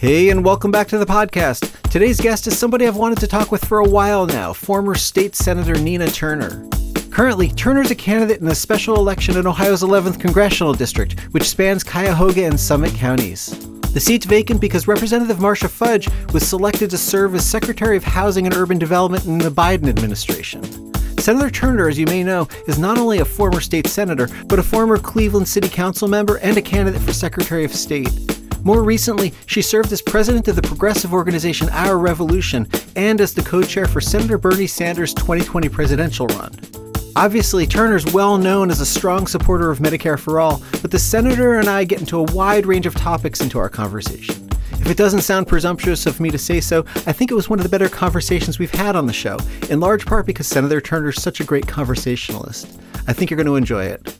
Hey, and welcome back to the podcast. Today's guest is somebody I've wanted to talk with for a while now former State Senator Nina Turner. Currently, Turner's a candidate in a special election in Ohio's 11th Congressional District, which spans Cuyahoga and Summit counties. The seat's vacant because Representative Marcia Fudge was selected to serve as Secretary of Housing and Urban Development in the Biden administration. Senator Turner, as you may know, is not only a former state senator, but a former Cleveland City Council member and a candidate for Secretary of State. More recently, she served as president of the progressive organization Our Revolution and as the co chair for Senator Bernie Sanders' 2020 presidential run. Obviously, Turner's well known as a strong supporter of Medicare for All, but the senator and I get into a wide range of topics into our conversation. If it doesn't sound presumptuous of me to say so, I think it was one of the better conversations we've had on the show, in large part because Senator Turner's such a great conversationalist. I think you're going to enjoy it.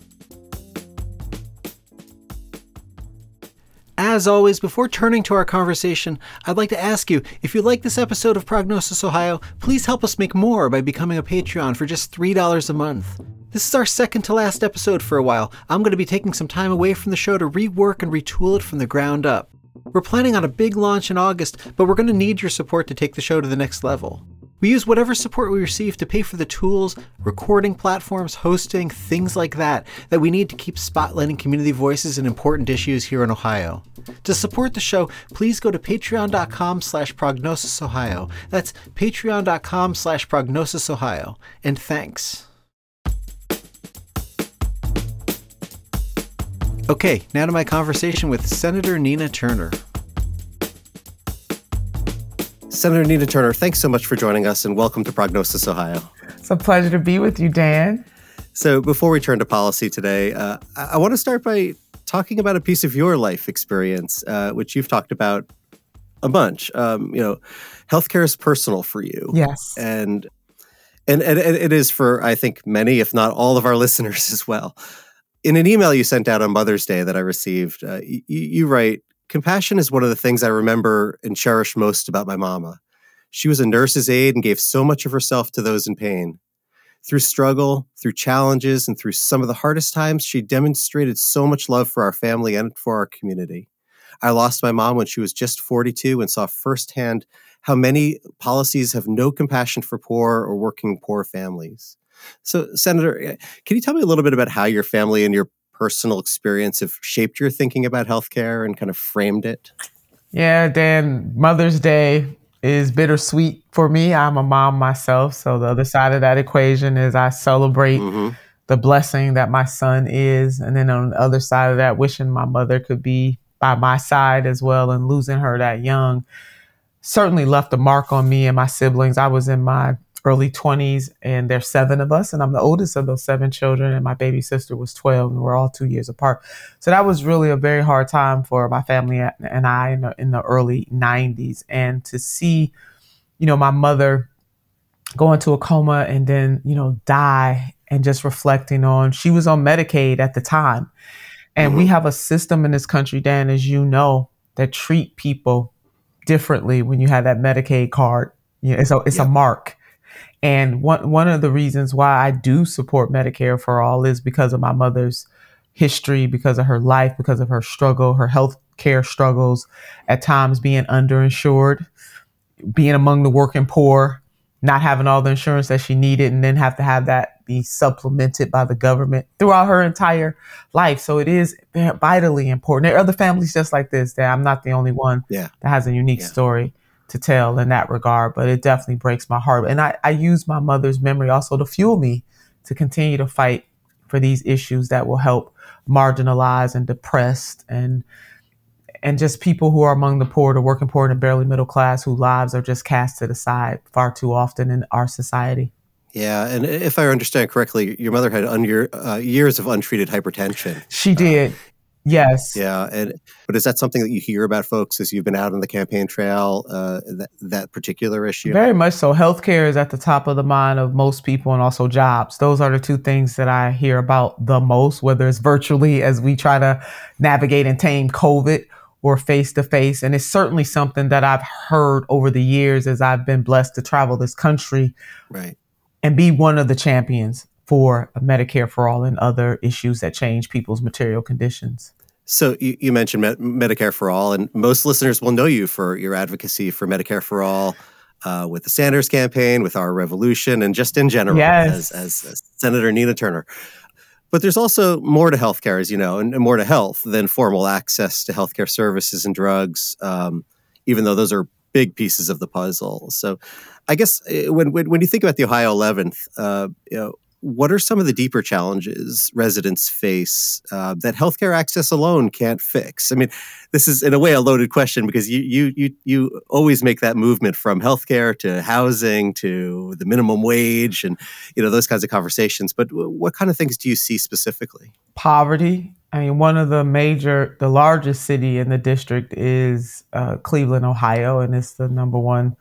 As always, before turning to our conversation, I'd like to ask you if you like this episode of Prognosis Ohio, please help us make more by becoming a Patreon for just $3 a month. This is our second to last episode for a while. I'm going to be taking some time away from the show to rework and retool it from the ground up. We're planning on a big launch in August, but we're going to need your support to take the show to the next level. We use whatever support we receive to pay for the tools, recording platforms, hosting, things like that, that we need to keep spotlighting community voices and important issues here in Ohio. To support the show, please go to patreon.com slash prognosisohio. That's patreon.com slash prognosisohio. And thanks. Okay, now to my conversation with Senator Nina Turner. Senator Nina Turner, thanks so much for joining us and welcome to Prognosis Ohio. It's a pleasure to be with you, Dan. So, before we turn to policy today, uh, I, I want to start by talking about a piece of your life experience, uh, which you've talked about a bunch. Um, you know, healthcare is personal for you. Yes. And, and, and it is for, I think, many, if not all of our listeners as well. In an email you sent out on Mother's Day that I received, uh, you, you write, Compassion is one of the things I remember and cherish most about my mama. She was a nurse's aide and gave so much of herself to those in pain. Through struggle, through challenges, and through some of the hardest times, she demonstrated so much love for our family and for our community. I lost my mom when she was just 42 and saw firsthand how many policies have no compassion for poor or working poor families. So, Senator, eh, can you tell me a little bit about how your family and your personal experience have shaped your thinking about healthcare and kind of framed it? Yeah, Dan, Mother's Day is bittersweet for me. I'm a mom myself. So the other side of that equation is I celebrate mm-hmm. the blessing that my son is. And then on the other side of that, wishing my mother could be by my side as well and losing her that young certainly left a mark on me and my siblings. I was in my early 20s and there's seven of us and i'm the oldest of those seven children and my baby sister was 12 and we're all two years apart. So that was really a very hard time for my family and i in the, in the early 90s and to see you know my mother go into a coma and then you know die and just reflecting on she was on medicaid at the time. And mm-hmm. we have a system in this country dan as you know that treat people differently when you have that medicaid card. You know, it's a it's a mark and one one of the reasons why I do support Medicare for all is because of my mother's history, because of her life, because of her struggle, her health care struggles, at times being underinsured, being among the working poor, not having all the insurance that she needed, and then have to have that be supplemented by the government throughout her entire life. So it is vitally important. There are other families just like this that I'm not the only one yeah. that has a unique yeah. story to tell in that regard, but it definitely breaks my heart. And I, I use my mother's memory also to fuel me to continue to fight for these issues that will help marginalized and depressed and and just people who are among the poor, the working poor, and the barely middle class, whose lives are just cast to the side far too often in our society. Yeah, and if I understand correctly, your mother had un- uh, years of untreated hypertension. She did. Uh, Yes. Yeah, and but is that something that you hear about folks as you've been out on the campaign trail? Uh, that that particular issue. Very much so. Healthcare is at the top of the mind of most people, and also jobs. Those are the two things that I hear about the most. Whether it's virtually as we try to navigate and tame COVID, or face to face, and it's certainly something that I've heard over the years as I've been blessed to travel this country, right, and be one of the champions for Medicare for all and other issues that change people's material conditions. So you, you mentioned Med- Medicare for All, and most listeners will know you for your advocacy for Medicare for All. Uh, with the Sanders campaign, with our revolution, and just in general, yes. as, as, as Senator Nina Turner. But there's also more to healthcare, as you know, and, and, more to health than formal access to healthcare services and drugs, um, even though those are big pieces of the puzzle. So I guess eh, when, when, when you think about the Ohio 11th, uh, you know, what are some of the deeper challenges residents face uh, that healthcare access alone can't fix? I mean, this is in a way a loaded question because you you you you always make that movement from healthcare to housing to the minimum wage and you know those kinds of conversations. But what kind of things do you see specifically? Poverty. I mean, one of the major, the largest city in the district is uh, Cleveland, Ohio, and it's the number one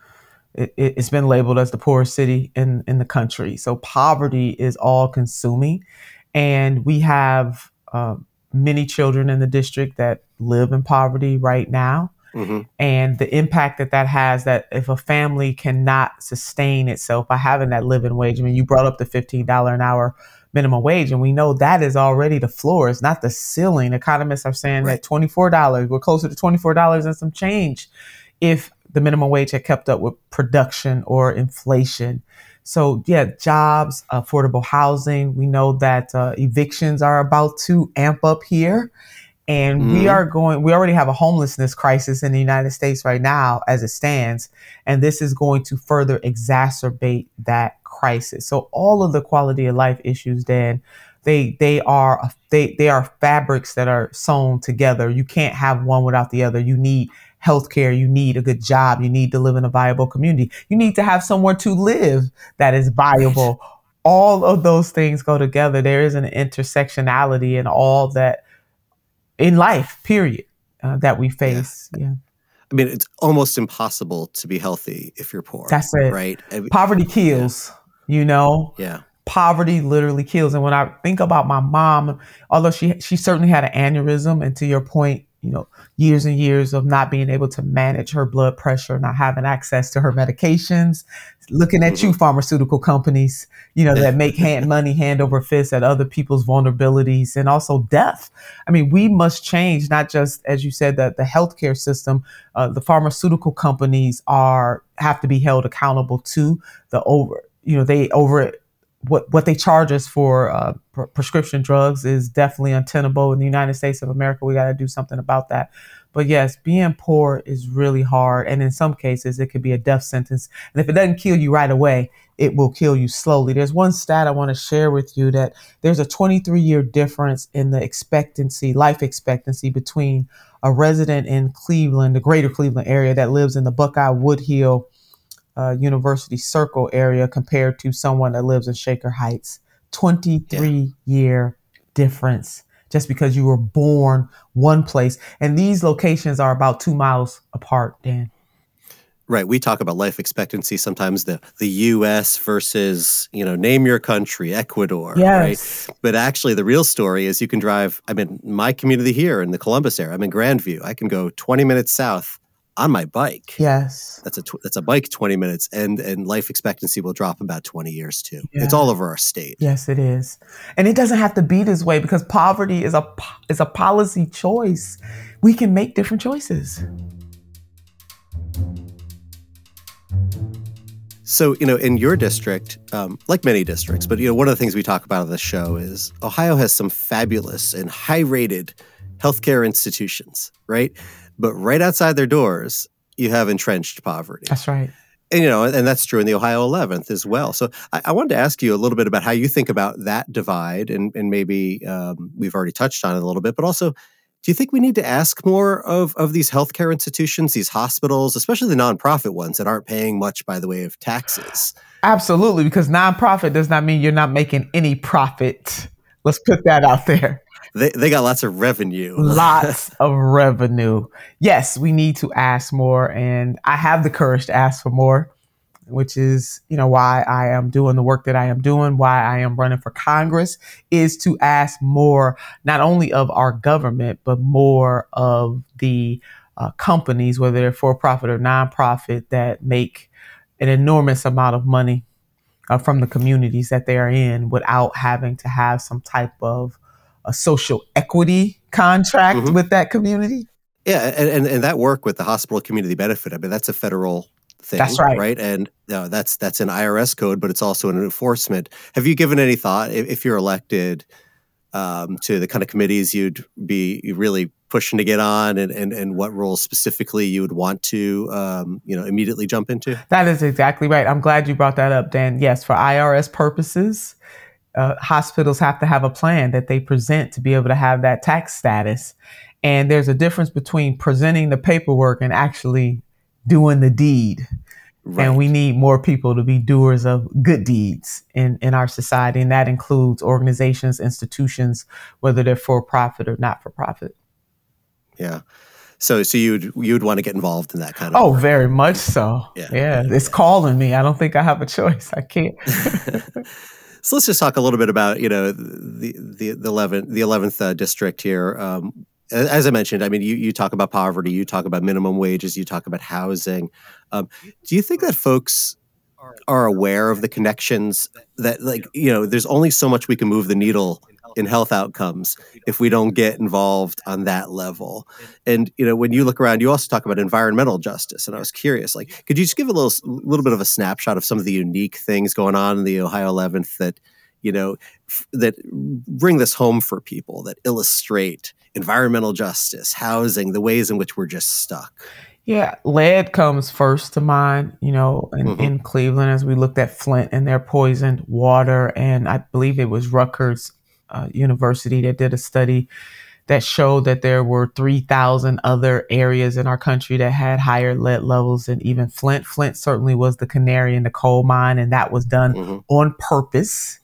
it, has been labeled as the poorest city in, in the country. So poverty is all consuming. And we have uh, many children in the district that live in poverty right now. Mm-hmm. And the impact that that has that if a family cannot sustain itself by having that living wage, I mean, you brought up the $15 an hour minimum wage, and we know that is already the floor, it's not the ceiling. Economists are saying right. that $24, we're closer to $24 and some change if the minimum wage had kept up with production or inflation. So, yeah, jobs, affordable housing. We know that uh, evictions are about to amp up here. And mm. we mm-hmm. are going, we already have a homelessness crisis in the United States right now as it stands. And this is going to further exacerbate that crisis. So, all of the quality of life issues, Dan, they they are they they are fabrics that are sewn together. You can't have one without the other. You need healthcare, you need a good job, you need to live in a viable community, you need to have somewhere to live that is viable. All of those things go together. There is an intersectionality in all that in life, period, uh, that we face. Yeah. yeah. I mean, it's almost impossible to be healthy if you're poor. That's it. Right. Poverty kills, yeah. you know? Yeah poverty literally kills. And when I think about my mom, although she she certainly had an aneurysm, and to your point, you know, years and years of not being able to manage her blood pressure, not having access to her medications, looking at you, mm-hmm. pharmaceutical companies, you know, that make hand money hand over fist at other people's vulnerabilities and also death. I mean, we must change, not just, as you said, that the healthcare system, uh, the pharmaceutical companies are have to be held accountable to the over, you know, they over what what they charge us for uh, pr- prescription drugs is definitely untenable in the United States of America. We got to do something about that. But yes, being poor is really hard, and in some cases, it could be a death sentence. And if it doesn't kill you right away, it will kill you slowly. There's one stat I want to share with you that there's a 23 year difference in the expectancy, life expectancy between a resident in Cleveland, the greater Cleveland area that lives in the Buckeye Woodhill uh, University Circle area compared to someone that lives in Shaker Heights. 23 yeah. year difference just because you were born one place. And these locations are about two miles apart, Dan. Right. We talk about life expectancy sometimes the the US versus, you know, name your country, Ecuador. Yes. Right. But actually the real story is you can drive I mean my community here in the Columbus area. I'm in Grandview. I can go 20 minutes south on my bike. Yes, that's a tw- that's a bike twenty minutes, and and life expectancy will drop about twenty years too. Yeah. It's all over our state. Yes, it is, and it doesn't have to be this way because poverty is a is a policy choice. We can make different choices. So, you know, in your district, um, like many districts, but, you know, one of the things we talk about on the show is Ohio has some fabulous and high rated healthcare institutions, right? But right outside their doors, you have entrenched poverty. That's right. And, you know, and that's true in the Ohio 11th as well. So I, I wanted to ask you a little bit about how you think about that divide, and, and maybe um, we've already touched on it a little bit, but also, do you think we need to ask more of, of these healthcare institutions, these hospitals, especially the nonprofit ones that aren't paying much by the way of taxes? Absolutely, because nonprofit does not mean you're not making any profit. Let's put that out there. They, they got lots of revenue. lots of revenue. Yes, we need to ask more. And I have the courage to ask for more, which is, you know, why I am doing the work that I am doing, why I am running for Congress, is to ask more, not only of our government, but more of the uh, companies, whether they're for profit or nonprofit, that make an enormous amount of money uh, from the communities that they are in without having to have some type of a social equity contract mm-hmm. with that community. Yeah, and, and, and that work with the hospital community benefit, I mean, that's a federal thing. That's right. Right. And that's that's an IRS code, but it's also an enforcement. Have you given any thought if, if you're elected um, to the kind of committees you'd be really pushing to get on and, and, and what roles specifically you would want to um, you know immediately jump into? That is exactly right. I'm glad you brought that up, Dan. Yes, for IRS purposes, uh, hospitals have to have a plan that they present to be able to have that tax status. And there's a difference between presenting the paperwork and actually doing the deed. Right. And we need more people to be doers of good deeds in, in our society. And that includes organizations, institutions, whether they're for profit or not for profit. Yeah. So, so you'd you'd want to get involved in that kind of. Oh, work. very much so. Yeah. yeah, it's calling me. I don't think I have a choice. I can't. so let's just talk a little bit about you know the the the eleventh the eleventh uh, district here. Um, as I mentioned, I mean, you, you talk about poverty, you talk about minimum wages, you talk about housing. Um, do you think that folks are aware of the connections that, like, you know, there's only so much we can move the needle in health outcomes if we don't get involved on that level? And you know, when you look around, you also talk about environmental justice. And I was curious, like, could you just give a little little bit of a snapshot of some of the unique things going on in the Ohio 11th that you know f- that bring this home for people that illustrate environmental justice, housing, the ways in which we're just stuck? Yeah, lead comes first to mind, you know, in, mm-hmm. in, Cleveland as we looked at Flint and their poisoned water. And I believe it was Rutgers uh, University that did a study that showed that there were 3,000 other areas in our country that had higher lead levels than even Flint. Flint certainly was the canary in the coal mine, and that was done mm-hmm. on purpose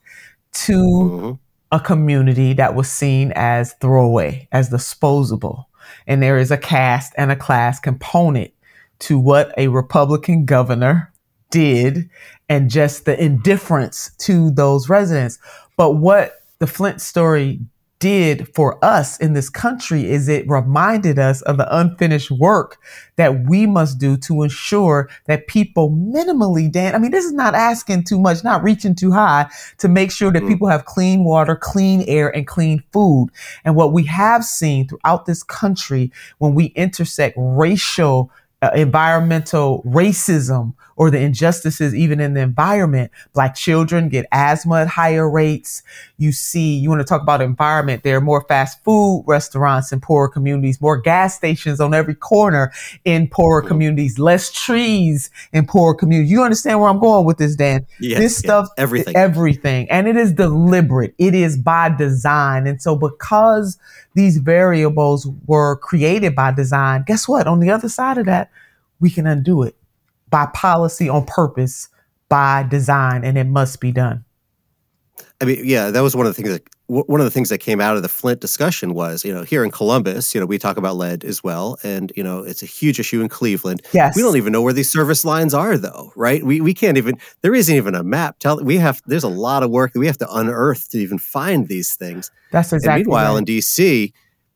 to mm-hmm a community that was seen as throwaway, as disposable. And there is a caste and a class component to what a Republican governor did and just the indifference to those residents. But what the Flint story did for us in this country is it reminded us of the unfinished work that we must do to ensure that people minimally, Dan, I mean, this is not asking too much, not reaching too high to make sure that mm-hmm. people have clean water, clean air, and clean food. And what we have seen throughout this country when we intersect racial uh, environmental racism or the injustices even in the environment. Black children get asthma at higher rates. You see, you want to talk about environment. There are more fast food restaurants in poorer communities, more gas stations on every corner in poorer mm-hmm. communities, less trees in poorer communities. You understand where I'm going with this, Dan? This stuff, everything, everything. And it is deliberate. It is by design. And so because these variables were created by design, guess what? On the other side of that, we can undo it by policy on purpose, by design, and it must be done. I mean, yeah, that was one of the things that one of the things that came out of the Flint discussion was, you know, here in Columbus, you know, we talk about lead as well, and you know, it's a huge issue in Cleveland. Yes, we don't even know where these service lines are, though, right? We we can't even. There isn't even a map. Tell we have. There's a lot of work that we have to unearth to even find these things. That's exactly. And meanwhile, right. in D.C.,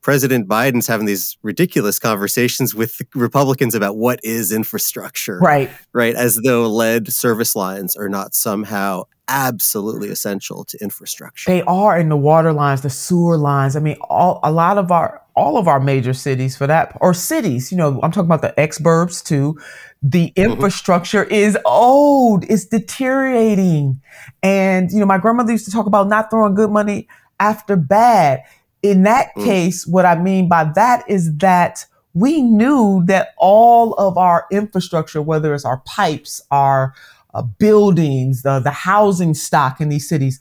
President Biden's having these ridiculous conversations with Republicans about what is infrastructure. Right. Right. As though lead service lines are not somehow absolutely essential to infrastructure. They are in the water lines, the sewer lines. I mean, all a lot of our all of our major cities for that or cities, you know, I'm talking about the exurbs too. The mm-hmm. infrastructure mm-hmm. is old, it's deteriorating. And you know, my grandmother used to talk about not throwing good money after bad in that mm. case, what I mean by that is that we knew that all of our infrastructure, whether it's our pipes, our uh, buildings, the, the housing stock in these cities,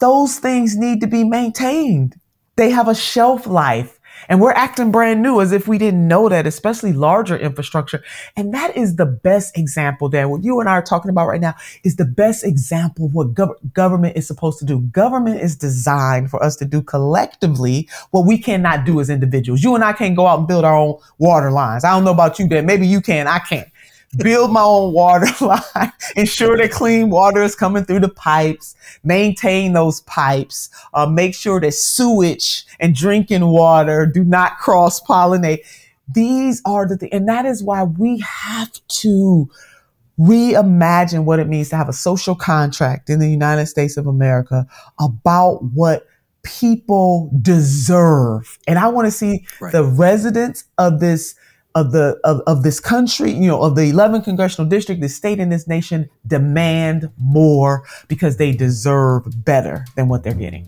those things need to be maintained. They have a shelf life. And we're acting brand new as if we didn't know that, especially larger infrastructure. And that is the best example, Dan. What you and I are talking about right now is the best example of what gov- government is supposed to do. Government is designed for us to do collectively what we cannot do as individuals. You and I can't go out and build our own water lines. I don't know about you, Dan. Maybe you can. I can't build my own water line, ensure that clean water is coming through the pipes, maintain those pipes, uh, make sure that sewage and drinking water do not cross pollinate. These are the things, and that is why we have to reimagine what it means to have a social contract in the United States of America about what people deserve. And I want to see right. the residents of this of the of, of this country, you know, of the 11th congressional district, the state in this nation demand more because they deserve better than what they're getting.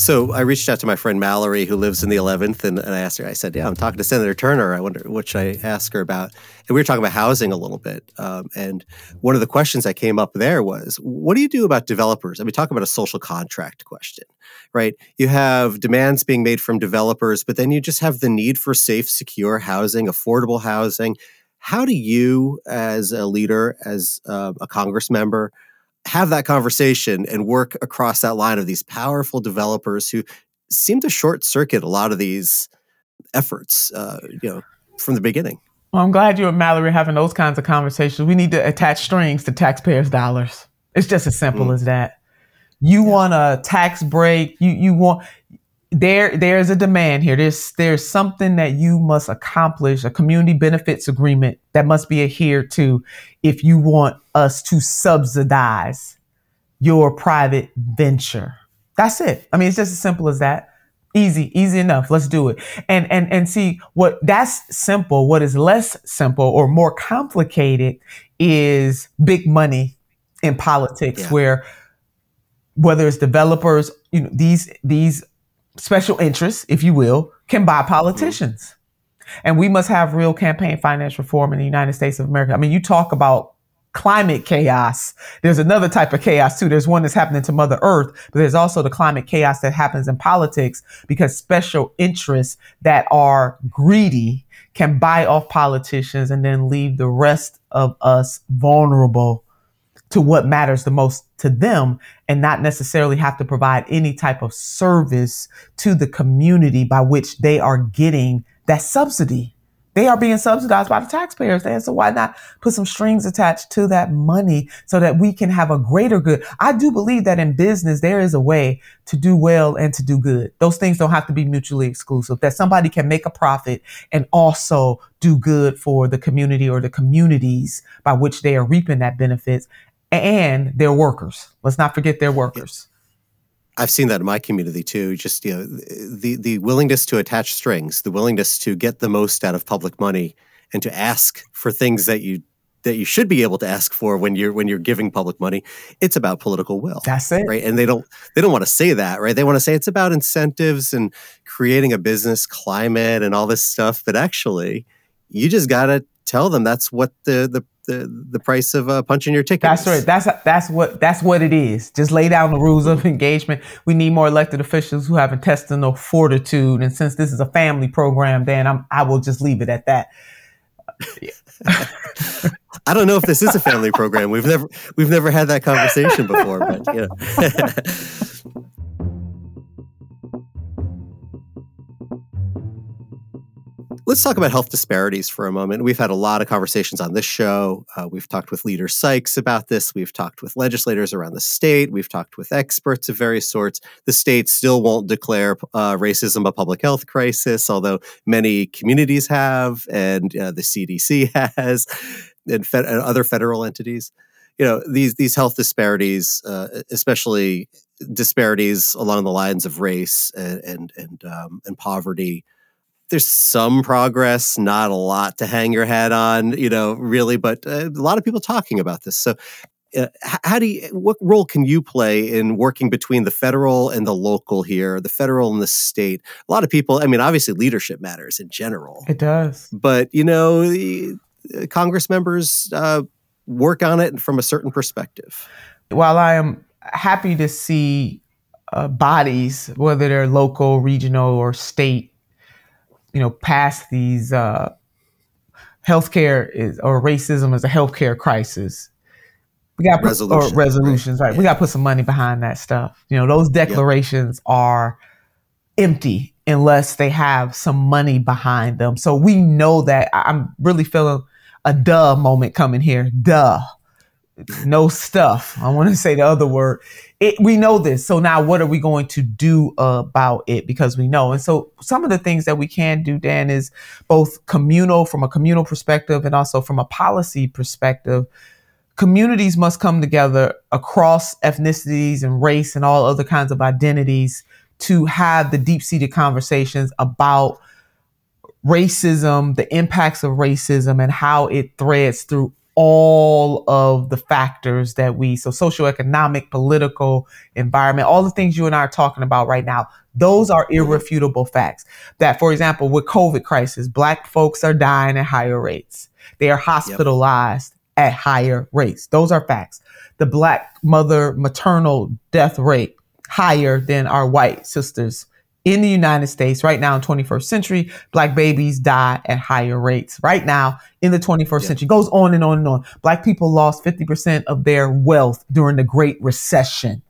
So I reached out to my friend Mallory, who lives in the 11th, and, and, I asked her, I said, Yeah, I'm talking to Senator Turner. I wonder what should I ask her about? And we were talking about housing a little bit. Um, and one of the questions that came up there was, What do you do about developers? I mean, talk about a social contract question, right? You have demands being made from developers, but then you just have the need for safe, secure housing, affordable housing. How do you, as a leader, as uh, a Congress member, have that conversation and work across that line of these powerful developers who seem to short circuit a lot of these efforts, uh, you know, from the beginning. Well, I'm glad you and Mallory are having those kinds of conversations. We need to attach strings to taxpayers' dollars. It's just as simple mm. as that. You yeah. want a tax break. You you want there there's a demand here. There's there's something that you must accomplish a community benefits agreement that must be adhered to if you want us to subsidize your private venture. That's it. I mean it's just as simple as that. Easy easy enough. Let's do it. And and and see what that's simple. What is less simple or more complicated is big money in politics yeah. where whether it's developers you know these these special interests, if you will, can buy politicians. And we must have real campaign finance reform in the United States of America. I mean, you talk about climate chaos. There's another type of chaos too. There's one that's happening to Mother Earth, but there's also the climate chaos that happens in politics because special interests that are greedy can buy off politicians and then leave the rest of us vulnerable to what matters the most to them and not necessarily have to provide any type of service to the community by which they are getting that subsidy. They are being subsidized by the taxpayers. And so why not put some strings attached to that money so that we can have a greater good? I do believe that in business, there is a way to do well and to do good. Those things don't have to be mutually exclusive, that somebody can make a profit and also do good for the community or the communities by which they are reaping that benefits and their workers. Let's not forget their workers. I've seen that in my community too. Just you know, the the willingness to attach strings, the willingness to get the most out of public money, and to ask for things that you that you should be able to ask for when you're when you're giving public money. It's about political will. That's it, right? And they don't they don't want to say that, right? They want to say it's about incentives and creating a business climate and all this stuff. But actually, you just got to tell them that's what the the the the price of uh, punching your ticket. That's right. That's that's what that's what it is. Just lay down the rules of engagement. We need more elected officials who have intestinal fortitude. And since this is a family program, Dan, I'm I will just leave it at that. I don't know if this is a family program. We've never we've never had that conversation before, but you know. Let's talk about health disparities for a moment. We've had a lot of conversations on this show. Uh, we've talked with Leader Sykes about this. We've talked with legislators around the state. We've talked with experts of various sorts. The state still won't declare uh, racism a public health crisis, although many communities have, and uh, the CDC has, and, and, other federal entities. You know these these health disparities, uh, especially disparities along the lines of race and and and, um, and poverty there's some progress, not a lot to hang your hat on, you know, really, but uh, a lot of people talking about this. So, uh, how do you, what role can you play in working between the federal and the local here, the federal and the state? A lot of people, I mean, obviously leadership matters in general. It does. But, you know, the, uh, Congress members uh, work on it from a certain perspective. While I am happy to see uh, bodies, whether they're local, regional, or state, you know, past these uh, healthcare is or racism is a healthcare crisis. We got resolutions, or resolutions, right? Yeah. We got to put some money behind that stuff. You know, those declarations yep. are empty unless they have some money behind them. So we know that I'm really feeling a duh moment coming here. Duh no stuff. I want to say the other word. It, we know this. So now what are we going to do about it? Because we know. And so some of the things that we can do, Dan, is both communal from a communal perspective and also from a policy perspective. communities must come together across ethnicities and race and all other kinds of identities to have the deep seated conversations about racism, the impacts of racism, and how it threads through all of the factors that we so socioeconomic, political, environment, all the things you and I are talking about right now. Those are irrefutable facts. That, for example, with COVID crisis, black folks are dying at higher rates. They are hospitalized yep. at higher rates. Those are facts. The black mother maternal death rate higher than our white sisters in the United States right now in 21st century, black babies die at higher rates right now in the 21st yeah. century. Goes on and on and on. Black people lost 50% of their wealth during the Great Recession.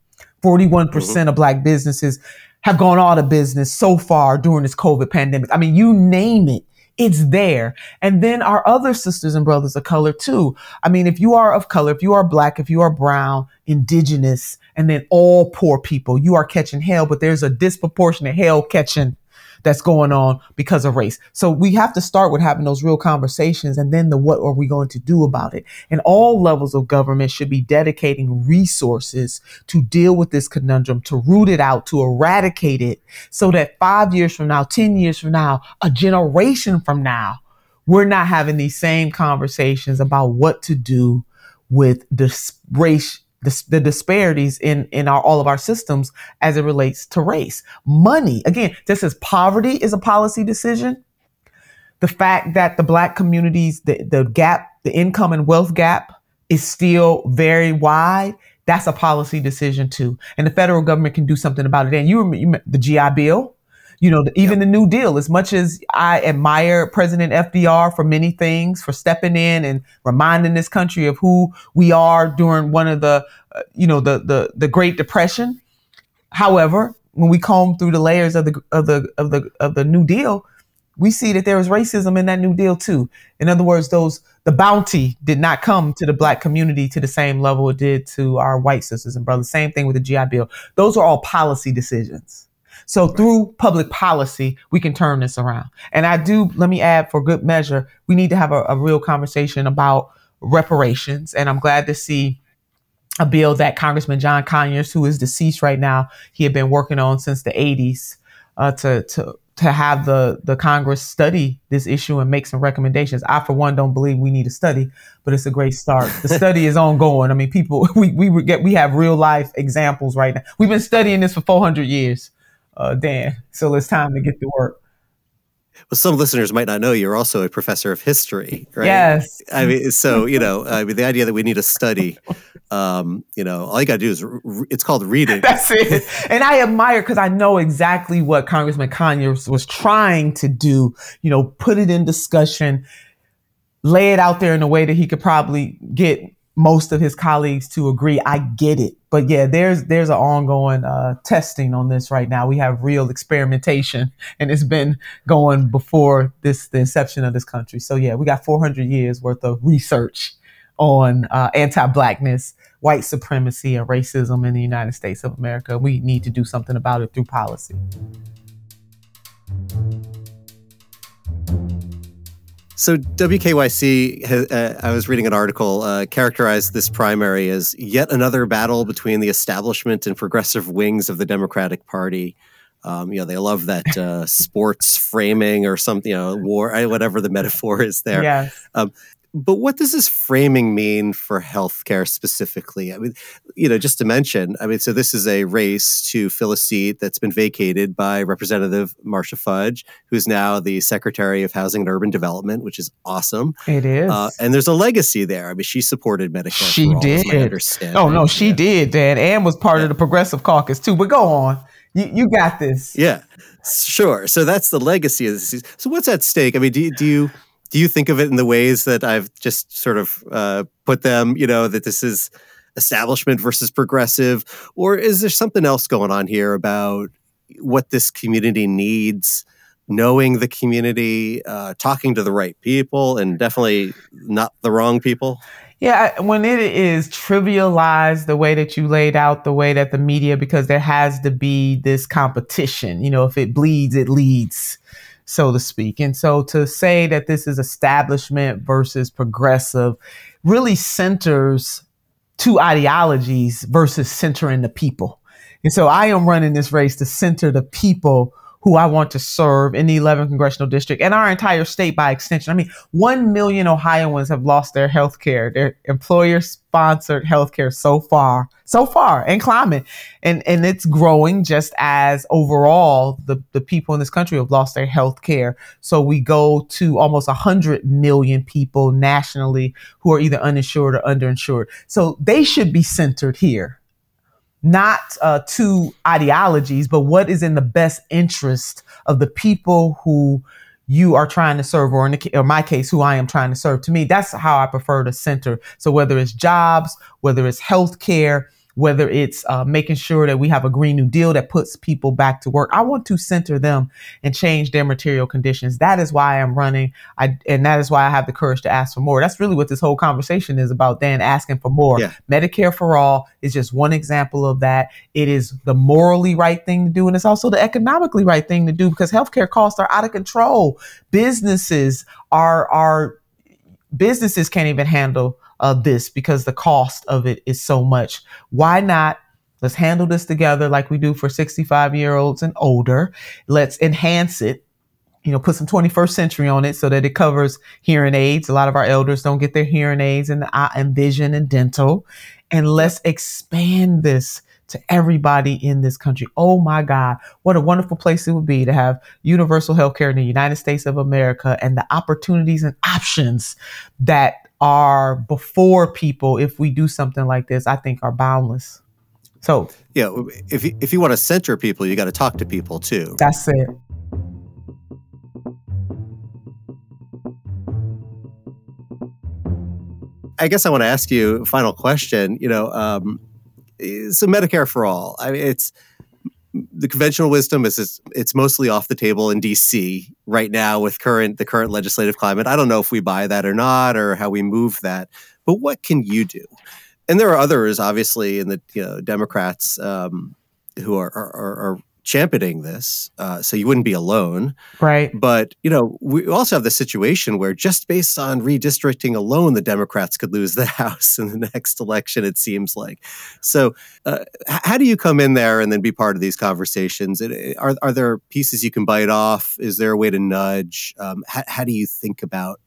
41% mm hmm of black businesses have gone out of business so far during this COVID pandemic. I mean, you name it. It's there. And then our other sisters and brothers of color too. I mean, if you are of color, if you are black, if you are brown, indigenous, and then all poor people, you are catching hell, but there's a disproportionate hell catching that's going on because of race. So we have to start with having those real conversations and then the what are we going to do about it? And all levels of government should be dedicating resources to deal with this conundrum, to root it out, to eradicate it so that five years from now, 10 years from now, a generation from now, we're not having these same conversations about what to do with this race the, the disparities in in our all of our systems as it relates to race. Money, again, just as poverty is a policy decision, the fact that the black communities, the, the gap, the income and wealth gap is still very wide, that's a policy decision too. And the federal government can do something about it. And you remember the GI Bill, you know, even yep. the New Deal, as much as I admire President FDR for many things, for stepping in and reminding this country of who we are during one of the, uh, you know, the, the, the Great Depression. However, when we comb through the layers of the, of the, of the, of the New Deal, we see that there was racism in that New Deal too. In other words, those, the bounty did not come to the black community to the same level it did to our white sisters and brothers. Same thing with the GI Bill. Those are all policy decisions. So through public policy, we can turn this around. And I do, let me add for good measure, we need to have a, a real conversation about reparations. And I'm glad to see a bill that Congressman John Conyers, who is deceased right now, he had been working on since the 80s uh, to, to to have the the Congress study this issue and make some recommendations. I, for one, don't believe we need a study, but it's a great start. The study is ongoing. I mean, people we we get we have real life examples right now. We've been studying this for 400 years uh, Dan. So it's time to get to work. Well, some listeners might not know you're also a professor of history, right? Yes. I mean, so you know, I mean, the idea that we need to study, um, you know, all you got to do is re- it's called reading. That's it. And I admire because I know exactly what Congressman Conyers was trying to do. You know, put it in discussion, lay it out there in a way that he could probably get most of his colleagues to agree. I get it, but yeah, there's there's an ongoing uh, testing on this right now. We have real experimentation, and it's been going before this the inception of this country. So yeah, we got 400 years worth of research on uh, anti-blackness, white supremacy, and racism in the United States of America. We need to do something about it through policy. So WKYC, has, uh, I was reading an article, uh, characterized this primary as yet another battle between the establishment and progressive wings of the Democratic Party. Um, you know, they love that uh, sports framing or something, you know, war, whatever the metaphor is there. Yes. Um, but what does this framing mean for healthcare specifically? I mean, you know, just to mention, I mean, so this is a race to fill a seat that's been vacated by Representative Marcia Fudge, who's now the Secretary of Housing and Urban Development, which is awesome. It is, uh, and there's a legacy there. I mean, she supported Medicare. She did. Oh no, she yeah. did, Dan, and was part yeah. of the Progressive Caucus too. But go on, you you got this. Yeah, sure. So that's the legacy of this. So what's at stake? I mean, do do you do you think of it in the ways that I've just sort of uh, put them? You know, that this is establishment versus progressive, or is there something else going on here about what this community needs? Knowing the community, uh, talking to the right people, and definitely not the wrong people. Yeah, when it is trivialized the way that you laid out, the way that the media, because there has to be this competition. You know, if it bleeds, it leads so to speak. And so to say that this is establishment versus progressive really centers two ideologies versus centering the people. And so I am running this race to center the people who I want to serve in the 11th congressional district and our entire state by extension. I mean, 1 million Ohioans have lost their health care, their employer sponsored health care so far, so far and climbing. And, and it's growing just as overall the, the people in this country have lost their health care. So we go to almost 100 million people nationally who are either uninsured or underinsured. So they should be centered here not uh, two ideologies, but what is in the best interest of the people who you are trying to serve, or in, the, or my case, who I am trying to serve. To me, that's how I prefer to center. So whether it's jobs, whether it's healthcare, whether it's uh, making sure that we have a Green New Deal that puts people back to work. I want to center them and change their material conditions. That is why I'm running. I, and that is why I have the courage to ask for more. That's really what this whole conversation is about, Dan, asking for more. Yeah. Medicare for all is just one example of that. It is the morally right thing to do. And it's also the economically right thing to do because healthcare costs are out of control. Businesses are, are, businesses can't even handle of this because the cost of it is so much. Why not? Let's handle this together like we do for 65 year olds and older. Let's enhance it. You know, put some 21st century on it so that it covers hearing aids. A lot of our elders don't get their hearing aids and, eye and vision and dental. And let's expand this to everybody in this country. Oh my God, what a wonderful place it would be to have universal health care in the United States of America and the opportunities and options that are before people if we do something like this, I think are boundless. So yeah, if you, if you want to center people, you got to talk to people too. That's it. I guess I want to ask you a final question. You know, um, so Medicare for all. I mean, it's the conventional wisdom is it's, it's mostly off the table in DC right now with current the current legislative climate. I don't know if we buy that or not or how we move that, but what can you do? And there are others, obviously, in the you know Democrats um, who are, are, are championing this, uh, so you wouldn't be alone. Right. But, you know, we also have the situation where just based on redistricting alone, the Democrats could lose the House in the next election, it seems like. So, uh, how do you come in there and then be part of these conversations? Are, are there pieces you can bite off? Is there a way to nudge? Um, how, how do you think about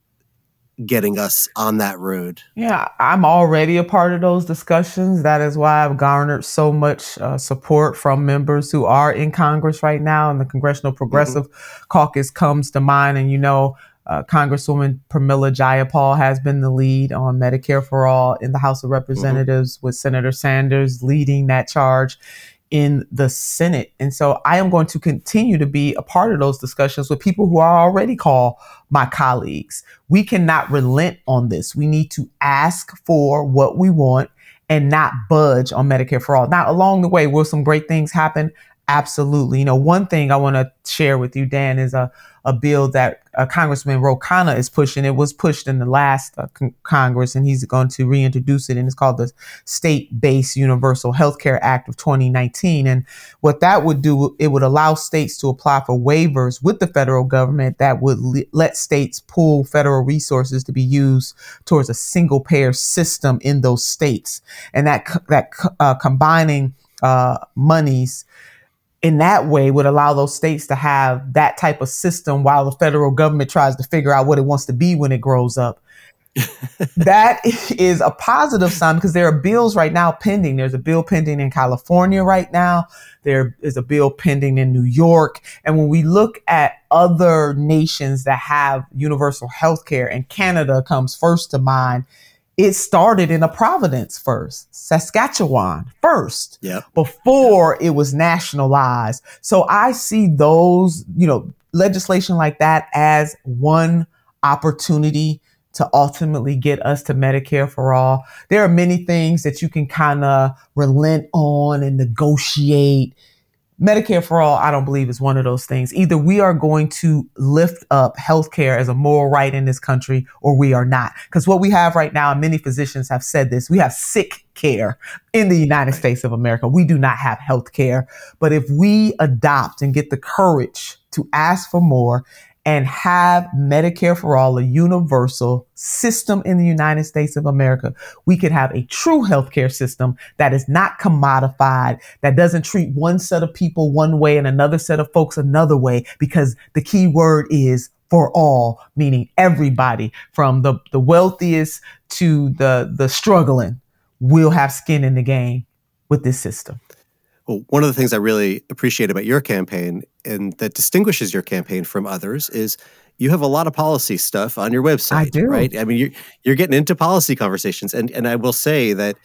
getting us on that road. Yeah, I'm already a part of those discussions. That is why I've garnered so much uh, support from members who are in Congress right now. And the Congressional mm-hmm. Progressive mm-hmm. Caucus comes to mind. And you know, uh, Congresswoman Pramila Jayapal has been the lead on Medicare for All in the House of mm-hmm. Representatives, mm-hmm. with Senator Sanders leading that charge in the Senate. And so I am going to continue to be a part of those discussions with people who I already call my colleagues. We cannot relent on this. We need to ask for what we want and not budge on Medicare for all. Now, along the way, will some great things happen? Absolutely. You know, one thing I want to share with you, Dan, is a, a bill that uh, Congressman Ro Khanna is pushing. It was pushed in the last uh, con- Congress, and he's going to reintroduce it. And it's called the State Based Universal Health Care Act of 2019. And what that would do, it would allow states to apply for waivers with the federal government that would le- let states pool federal resources to be used towards a single payer system in those states. And that, that uh, combining uh, monies in that way would allow those states to have that type of system while the federal government tries to figure out what it wants to be when it grows up. that is a positive sign because there are bills right now pending. There's a bill pending in California right now. There is a bill pending in New York. And when we look at other nations that have universal health care, and Canada comes first to mind, it started in a Providence first, Saskatchewan first, yep. before it was nationalized. So I see those, you know, legislation like that as one opportunity to ultimately get us to Medicare for all. There are many things that you can kind of relent on and negotiate Medicare for all, I don't believe is one of those things. Either we are going to lift up healthcare as a moral right in this country or we are not. Because what we have right now, and many physicians have said this, we have sick care in the United States of America. We do not have health care. But if we adopt and get the courage to ask for more and have Medicare for all, a universal system in the United States of America, we could have a true healthcare system that is not commodified, that doesn't treat one set of people one way and another set of folks another way, because the key word is for all, meaning everybody from the, the wealthiest to the, the struggling will have skin in the game with this system. Well, one of the things I really appreciate about your campaign and that distinguishes your campaign from others is you have a lot of policy stuff on your website. I do. Right. I mean, you're, you're getting into policy conversations. And, and I will say that,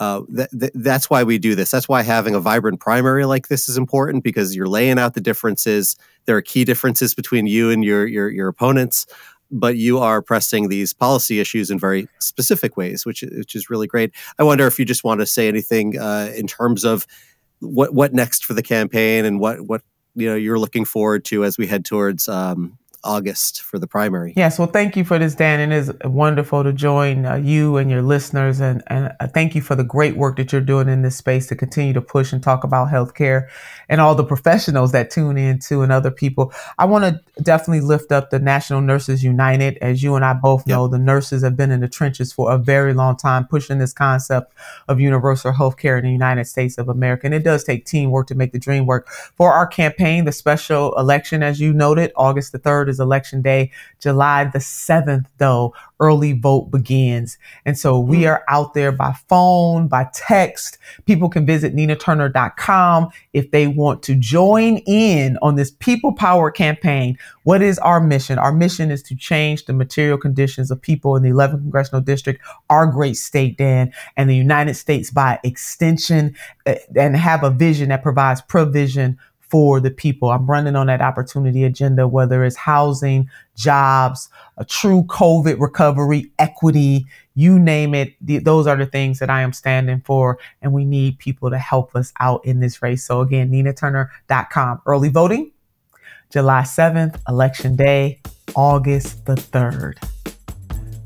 uh, that, that that's why we do this. That's why having a vibrant primary like this is important because you're laying out the differences. There are key differences between you and your, your, your opponents but you are pressing these policy issues in very specific ways, which which is really great. I wonder if you just want to say anything uh, in terms of what what next for the campaign and what what you know you're looking forward to as we head towards um, August for the primary. Yes, well, thank you for this, Dan. It is wonderful to join uh, you and your listeners, and, and uh, thank you for the great work that you're doing in this space to continue to push and talk about healthcare and all the professionals that tune in too and other people. I want to definitely lift up the National Nurses United. As you and I both know, yep. the nurses have been in the trenches for a very long time, pushing this concept of universal health care in the United States of America. And it does take teamwork to make the dream work. For our campaign, the special election, as you noted, August the 3rd is election day. July the 7th, though, early vote begins. And so we mm. are out there by phone, by text. People can visit ninaturner.com if they want to join in on this people power campaign. What is our mission? Our mission is to change the material conditions of people in the 11th congressional district, our great state, Dan, and the United States by extension, eh, and have a vision that provides provision for the people. I'm running on that opportunity agenda, whether it's housing, jobs, a true COVID recovery, equity, you name it. The, those are the things that I am standing for. And we need people to help us out in this race. So again, ninaturner.com. Early voting, July 7th, election day, August the 3rd.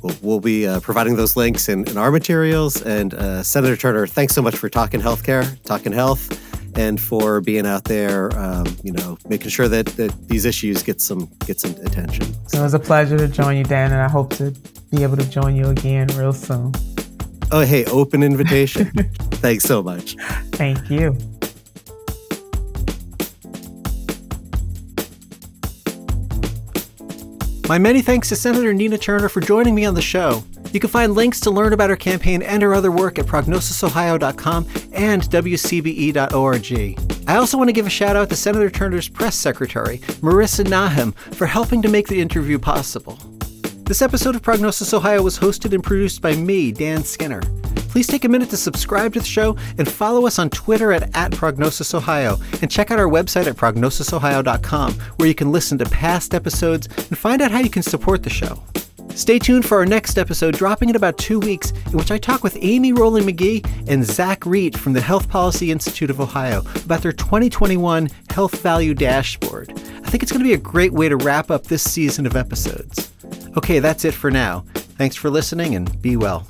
We'll, we'll be uh, providing those links in, in our materials. And uh, Senator Turner, thanks so much for talking healthcare, talking health and for being out there, um, you know, making sure that, that these issues get some get some attention. So it was a pleasure to join you, Dan, and I hope to be able to join you again real soon. Oh, hey, open invitation. Thanks so much. Thank you. My many thanks to Senator Nina Turner for joining me on the show. You can find links to learn about her campaign and her other work at prognosisohio.com and wcbe.org. I also want to give a shout out to Senator Turner's press secretary, Marissa Nahum, for helping to make the interview possible. This episode of Prognosis Ohio was hosted and produced by me, Dan Skinner. Please take a minute to subscribe to the show and follow us on Twitter at, at PrognosisOhio and check out our website at prognosisohio.com where you can listen to past episodes and find out how you can support the show. Stay tuned for our next episode, dropping in about two weeks, in which I talk with Amy Rohling McGee and Zach Reed from the Health Policy Institute of Ohio about their 2021 Health Value Dashboard. I think it's going to be a great way to wrap up this season of episodes. Okay, that's it for now. Thanks for listening and be well.